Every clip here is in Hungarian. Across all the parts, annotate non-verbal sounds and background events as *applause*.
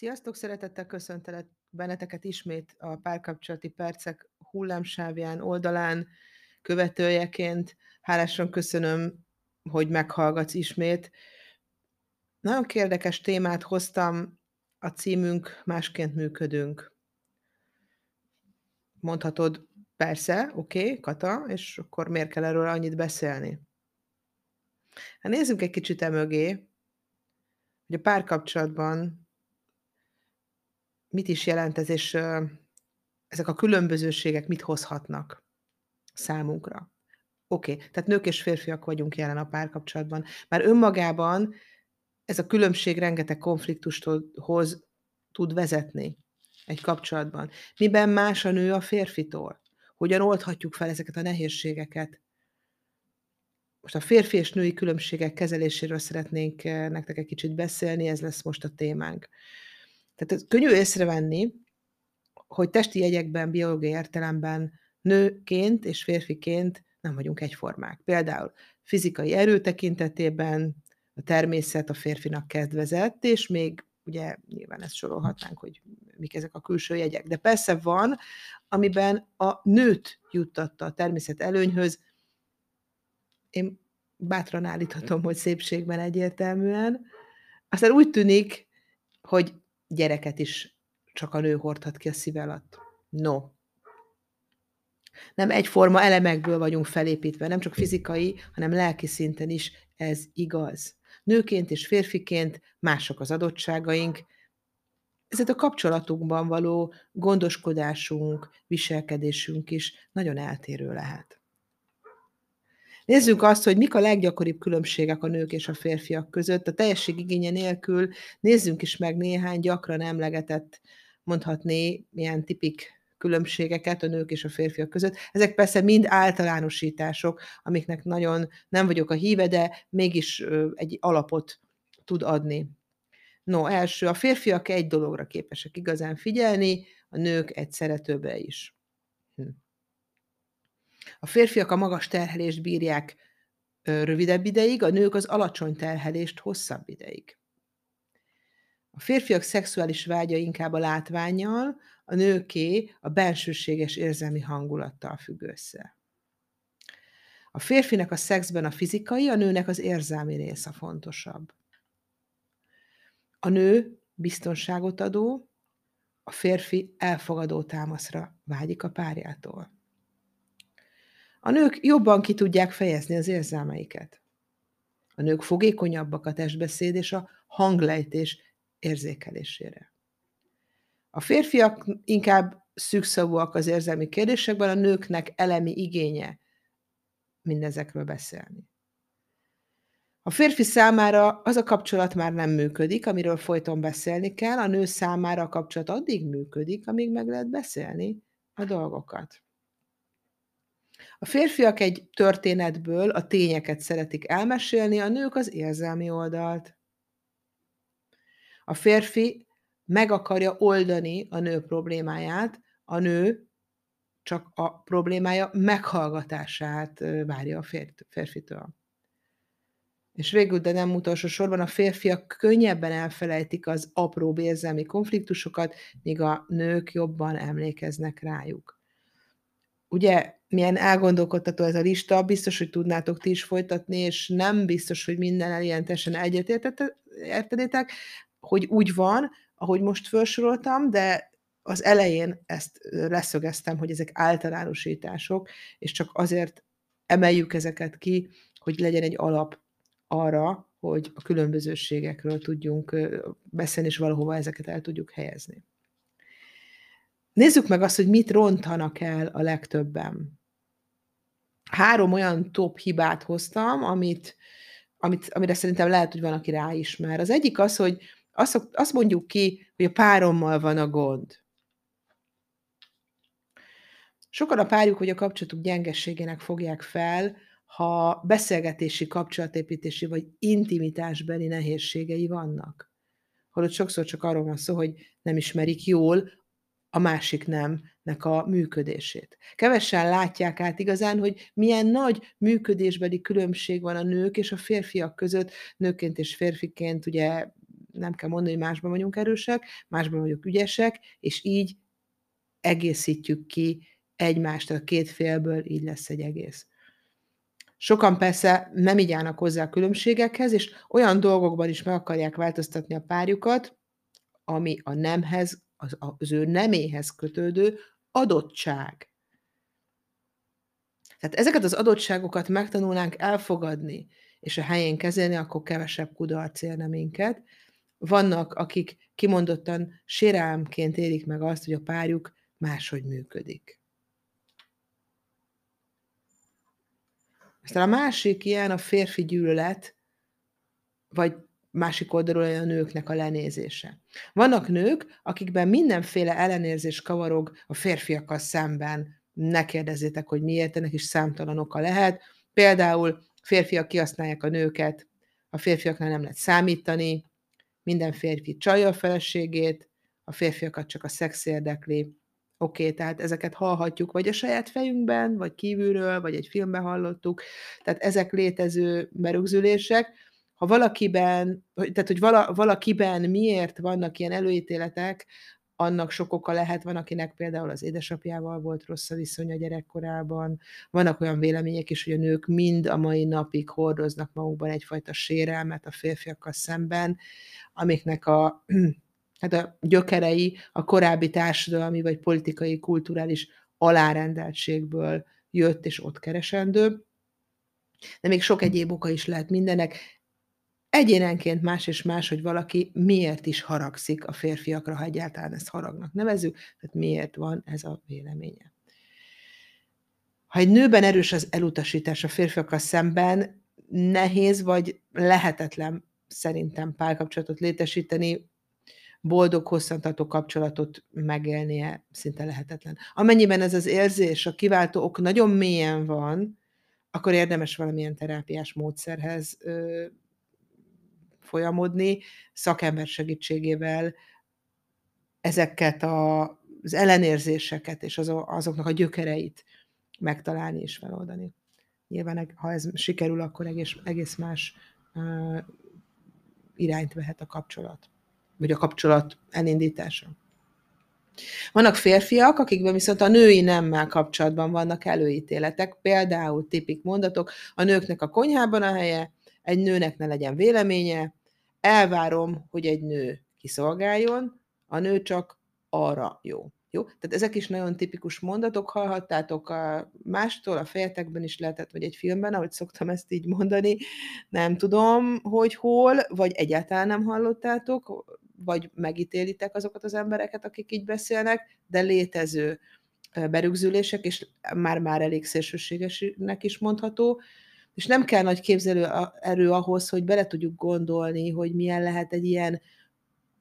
Sziasztok! Szeretettel köszöntelek benneteket ismét a Párkapcsolati Percek hullámsávján, oldalán, követőjeként. Hálásan köszönöm, hogy meghallgatsz ismét. Nagyon érdekes témát hoztam, a címünk Másként működünk. Mondhatod, persze, oké, okay, Kata, és akkor miért kell erről annyit beszélni? Hát nézzünk egy kicsit emögé, hogy a párkapcsolatban mit is jelent ez, és ezek a különbözőségek mit hozhatnak számunkra. Oké, okay. tehát nők és férfiak vagyunk jelen a párkapcsolatban. Már önmagában ez a különbség rengeteg konfliktust hoz, tud vezetni egy kapcsolatban. Miben más a nő a férfitól? Hogyan oldhatjuk fel ezeket a nehézségeket? Most a férfi és női különbségek kezeléséről szeretnénk nektek egy kicsit beszélni, ez lesz most a témánk. Tehát könnyű észrevenni, hogy testi jegyekben, biológiai értelemben nőként és férfiként nem vagyunk egyformák. Például fizikai erő tekintetében a természet a férfinak kedvezett, és még ugye nyilván ezt sorolhatnánk, hogy mik ezek a külső jegyek. De persze van, amiben a nőt juttatta a természet előnyhöz. Én bátran állíthatom, hogy szépségben egyértelműen. Aztán úgy tűnik, hogy gyereket is csak a nő hordhat ki a szíve alatt. No. Nem egyforma elemekből vagyunk felépítve, nem csak fizikai, hanem lelki szinten is ez igaz. Nőként és férfiként mások az adottságaink, ezért a kapcsolatunkban való gondoskodásunk, viselkedésünk is nagyon eltérő lehet. Nézzük azt, hogy mik a leggyakoribb különbségek a nők és a férfiak között. A teljesség nélkül nézzünk is meg néhány gyakran emlegetett, mondhatni, ilyen tipik különbségeket a nők és a férfiak között. Ezek persze mind általánosítások, amiknek nagyon nem vagyok a híve, de mégis egy alapot tud adni. No, első, a férfiak egy dologra képesek igazán figyelni, a nők egy szeretőbe is. A férfiak a magas terhelést bírják rövidebb ideig, a nők az alacsony terhelést hosszabb ideig. A férfiak szexuális vágya inkább a látványjal, a nőké a bensőséges érzelmi hangulattal függ össze. A férfinek a szexben a fizikai, a nőnek az érzelmi rész a fontosabb. A nő biztonságot adó, a férfi elfogadó támaszra vágyik a párjától. A nők jobban ki tudják fejezni az érzelmeiket. A nők fogékonyabbak a testbeszéd és a hanglejtés érzékelésére. A férfiak inkább szűkszavúak az érzelmi kérdésekben, a nőknek elemi igénye mindezekről beszélni. A férfi számára az a kapcsolat már nem működik, amiről folyton beszélni kell, a nő számára a kapcsolat addig működik, amíg meg lehet beszélni a dolgokat. A férfiak egy történetből a tényeket szeretik elmesélni, a nők az érzelmi oldalt. A férfi meg akarja oldani a nő problémáját, a nő csak a problémája meghallgatását várja a férfitől. És végül, de nem utolsó sorban, a férfiak könnyebben elfelejtik az apró érzelmi konfliktusokat, míg a nők jobban emlékeznek rájuk. Ugye milyen elgondolkodtató ez a lista, biztos, hogy tudnátok ti is folytatni, és nem biztos, hogy minden eljelentesen egyetértenétek, hogy úgy van, ahogy most felsoroltam, de az elején ezt leszögeztem, hogy ezek általánosítások, és csak azért emeljük ezeket ki, hogy legyen egy alap arra, hogy a különbözőségekről tudjunk beszélni, és valahova ezeket el tudjuk helyezni. Nézzük meg azt, hogy mit rontanak el a legtöbben három olyan top hibát hoztam, amit, amit, amire szerintem lehet, hogy van, aki ráismer. Az egyik az, hogy azt, azt mondjuk ki, hogy a párommal van a gond. Sokan a párjuk, hogy a kapcsolatuk gyengességének fogják fel, ha beszélgetési, kapcsolatépítési vagy intimitásbeli nehézségei vannak. Holott sokszor csak arról van szó, hogy nem ismerik jól a másik nemnek a működését. Kevesen látják át igazán, hogy milyen nagy működésbeli különbség van a nők és a férfiak között, nőként és férfiként ugye nem kell mondani, hogy másban vagyunk erősek, másban vagyunk ügyesek, és így egészítjük ki egymást a két félből, így lesz egy egész. Sokan persze nem így állnak hozzá a különbségekhez, és olyan dolgokban is meg akarják változtatni a párjukat, ami a nemhez, az, az ő neméhez kötődő adottság. Tehát ezeket az adottságokat megtanulnánk elfogadni, és a helyén kezelni, akkor kevesebb kudarc érne minket. Vannak, akik kimondottan sérelmként érik meg azt, hogy a párjuk máshogy működik. Aztán a másik ilyen a férfi gyűlölet, vagy másik oldalról a nőknek a lenézése. Vannak nők, akikben mindenféle ellenérzés kavarog a férfiakkal szemben. Ne kérdezzétek, hogy miért, ennek is számtalan oka lehet. Például férfiak kihasználják a nőket, a férfiaknál nem lehet számítani, minden férfi csalja a feleségét, a férfiakat csak a szex érdekli. Oké, okay, tehát ezeket hallhatjuk, vagy a saját fejünkben, vagy kívülről, vagy egy filmben hallottuk. Tehát ezek létező berögzülések. Ha valakiben, tehát hogy vala, valakiben miért vannak ilyen előítéletek, annak sok oka lehet, van, akinek például az édesapjával volt rossz a viszony a gyerekkorában, vannak olyan vélemények is, hogy a nők mind a mai napig hordoznak magukban egyfajta sérelmet a férfiakkal szemben, amiknek a, *clears throat* hát a gyökerei a korábbi társadalmi vagy politikai, kulturális alárendeltségből jött és ott keresendő. De még sok egyéb oka is lehet mindenek. Egyénenként más és más, hogy valaki miért is haragszik a férfiakra, ha egyáltalán ezt haragnak nevezük, tehát miért van ez a véleménye. Ha egy nőben erős az elutasítás a férfiakkal szemben, nehéz vagy lehetetlen szerintem párkapcsolatot létesíteni, boldog, hosszantartó kapcsolatot megélnie szinte lehetetlen. Amennyiben ez az érzés, a kiváltó ok nagyon mélyen van, akkor érdemes valamilyen terápiás módszerhez folyamodni, szakember segítségével ezeket a, az ellenérzéseket és az, azoknak a gyökereit megtalálni és feloldani. Nyilván, ha ez sikerül, akkor egész, egész más uh, irányt vehet a kapcsolat, vagy a kapcsolat elindítása. Vannak férfiak, akikben viszont a női nemmel kapcsolatban vannak előítéletek, például tipik mondatok, a nőknek a konyhában a helye, egy nőnek ne legyen véleménye, elvárom, hogy egy nő kiszolgáljon, a nő csak arra jó. Jó? Tehát ezek is nagyon tipikus mondatok, hallhattátok a mástól, a fejetekben is lehetett, vagy egy filmben, ahogy szoktam ezt így mondani, nem tudom, hogy hol, vagy egyáltalán nem hallottátok, vagy megítélitek azokat az embereket, akik így beszélnek, de létező berögzülések, és már-már elég szélsőségesnek is mondható, és nem kell nagy képzelő erő ahhoz, hogy bele tudjuk gondolni, hogy milyen lehet egy ilyen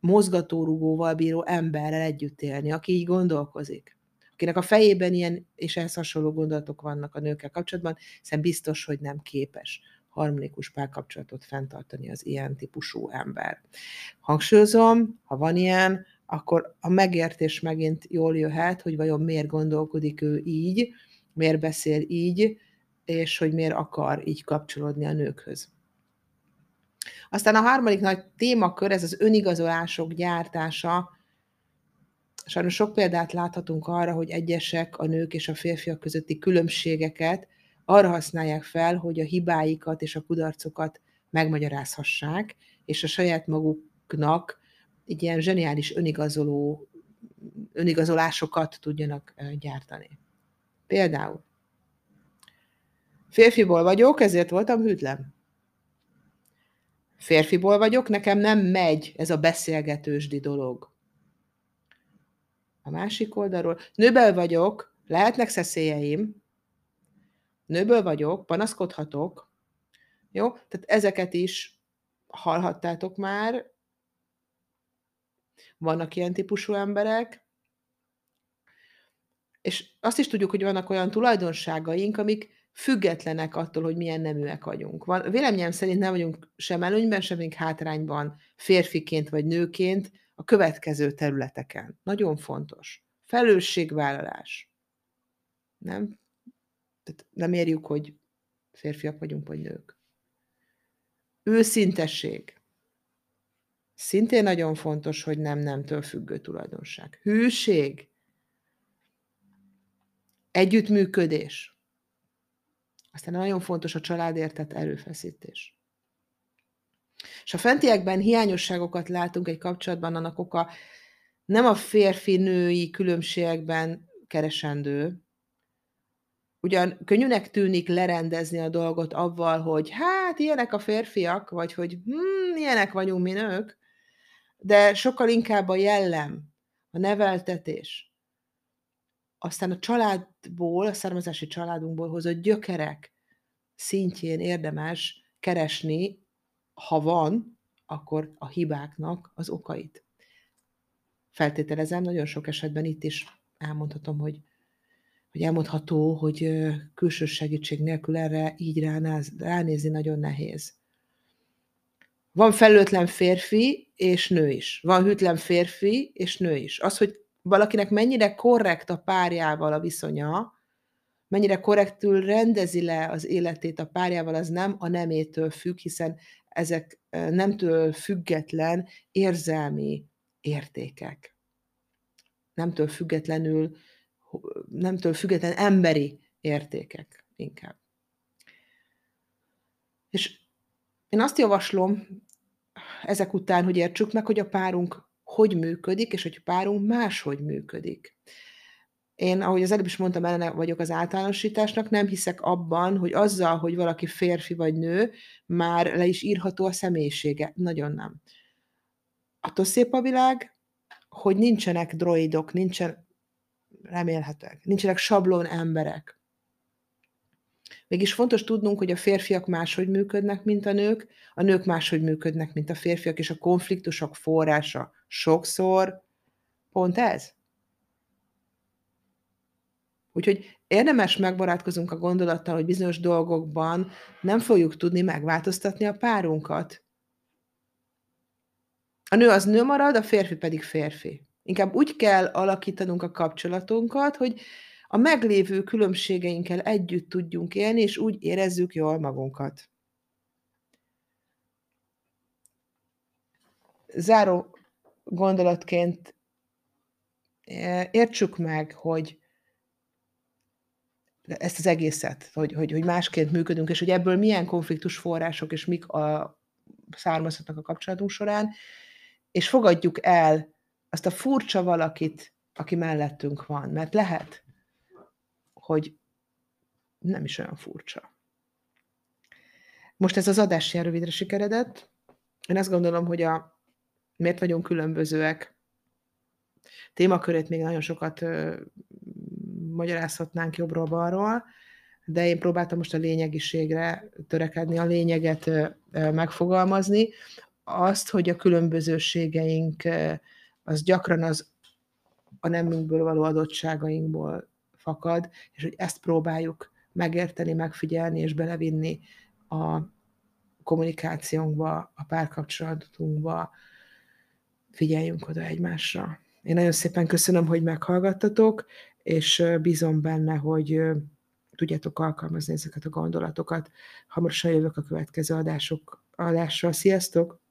mozgatórugóval bíró emberrel együtt élni, aki így gondolkozik. Akinek a fejében ilyen és ehhez hasonló gondolatok vannak a nőkkel kapcsolatban, hiszen biztos, hogy nem képes harmonikus párkapcsolatot fenntartani az ilyen típusú ember. Hangsúlyozom, ha van ilyen, akkor a megértés megint jól jöhet, hogy vajon miért gondolkodik ő így, miért beszél így, és hogy miért akar így kapcsolódni a nőkhöz. Aztán a harmadik nagy témakör, ez az önigazolások gyártása. Sajnos sok példát láthatunk arra, hogy egyesek a nők és a férfiak közötti különbségeket arra használják fel, hogy a hibáikat és a kudarcokat megmagyarázhassák, és a saját maguknak egy ilyen zseniális önigazoló, önigazolásokat tudjanak gyártani. Például Férfiból vagyok, ezért voltam hűtlen. Férfiból vagyok, nekem nem megy ez a beszélgetősdi dolog. A másik oldalról, nőből vagyok, lehetnek szeszélyeim, nőből vagyok, panaszkodhatok, jó? Tehát ezeket is hallhattátok már, vannak ilyen típusú emberek, és azt is tudjuk, hogy vannak olyan tulajdonságaink, amik függetlenek attól, hogy milyen neműek vagyunk. Véleményem szerint nem vagyunk sem előnyben, sem hátrányban, férfiként vagy nőként a következő területeken. Nagyon fontos. Felelősségvállalás. Nem? Tehát nem érjük, hogy férfiak vagyunk, vagy nők. Őszintesség. Szintén nagyon fontos, hogy nem nemtől függő tulajdonság. Hűség. Együttműködés. Aztán nagyon fontos a családért tett erőfeszítés. És a fentiekben hiányosságokat látunk egy kapcsolatban, annak oka nem a férfi-női különbségekben keresendő, ugyan könnyűnek tűnik lerendezni a dolgot avval, hogy hát ilyenek a férfiak, vagy hogy hm, ilyenek vagyunk mi nők, de sokkal inkább a jellem, a neveltetés, aztán a családból, a származási családunkból hozott gyökerek szintjén érdemes keresni, ha van, akkor a hibáknak az okait. Feltételezem, nagyon sok esetben itt is elmondhatom, hogy hogy elmondható, hogy külső segítség nélkül erre így ránáz, ránézni nagyon nehéz. Van felőtlen férfi és nő is. Van hűtlen férfi és nő is. Az, hogy valakinek mennyire korrekt a párjával a viszonya, mennyire korrektül rendezi le az életét a párjával, az nem a nemétől függ, hiszen ezek nemtől független érzelmi értékek. Nemtől függetlenül nemtől független emberi értékek inkább. És én azt javaslom ezek után, hogy értsük meg, hogy a párunk hogy működik, és hogy párunk máshogy működik. Én, ahogy az előbb is mondtam, ellene vagyok az általánosításnak, nem hiszek abban, hogy azzal, hogy valaki férfi vagy nő, már le is írható a személyisége. Nagyon nem. Attól szép a világ, hogy nincsenek droidok, nincsen, remélhetőleg. Nincsenek sablon emberek. Mégis fontos tudnunk, hogy a férfiak máshogy működnek, mint a nők, a nők máshogy működnek, mint a férfiak, és a konfliktusok forrása sokszor pont ez. Úgyhogy érdemes megbarátkozunk a gondolattal, hogy bizonyos dolgokban nem fogjuk tudni megváltoztatni a párunkat. A nő az nő marad, a férfi pedig férfi. Inkább úgy kell alakítanunk a kapcsolatunkat, hogy a meglévő különbségeinkkel együtt tudjunk élni, és úgy érezzük jól magunkat. Záró gondolatként e, értsük meg, hogy ezt az egészet, hogy, hogy, hogy másként működünk, és hogy ebből milyen konfliktus források és mik a, származhatnak a kapcsolatunk során, és fogadjuk el azt a furcsa valakit, aki mellettünk van. Mert lehet, hogy nem is olyan furcsa. Most ez az adás ilyen rövidre sikeredett. Én azt gondolom, hogy a miért vagyunk különbözőek? Témakörét még nagyon sokat ö, magyarázhatnánk jobbról-balról, de én próbáltam most a lényegiségre törekedni, a lényeget ö, megfogalmazni, azt, hogy a különbözőségeink ö, az gyakran az a nemünkből való adottságainkból fakad, és hogy ezt próbáljuk megérteni, megfigyelni és belevinni a kommunikációnkba, a párkapcsolatunkba, figyeljünk oda egymásra. Én nagyon szépen köszönöm, hogy meghallgattatok, és bízom benne, hogy tudjátok alkalmazni ezeket a gondolatokat. Hamarosan jövök a következő adások, adással. Sziasztok!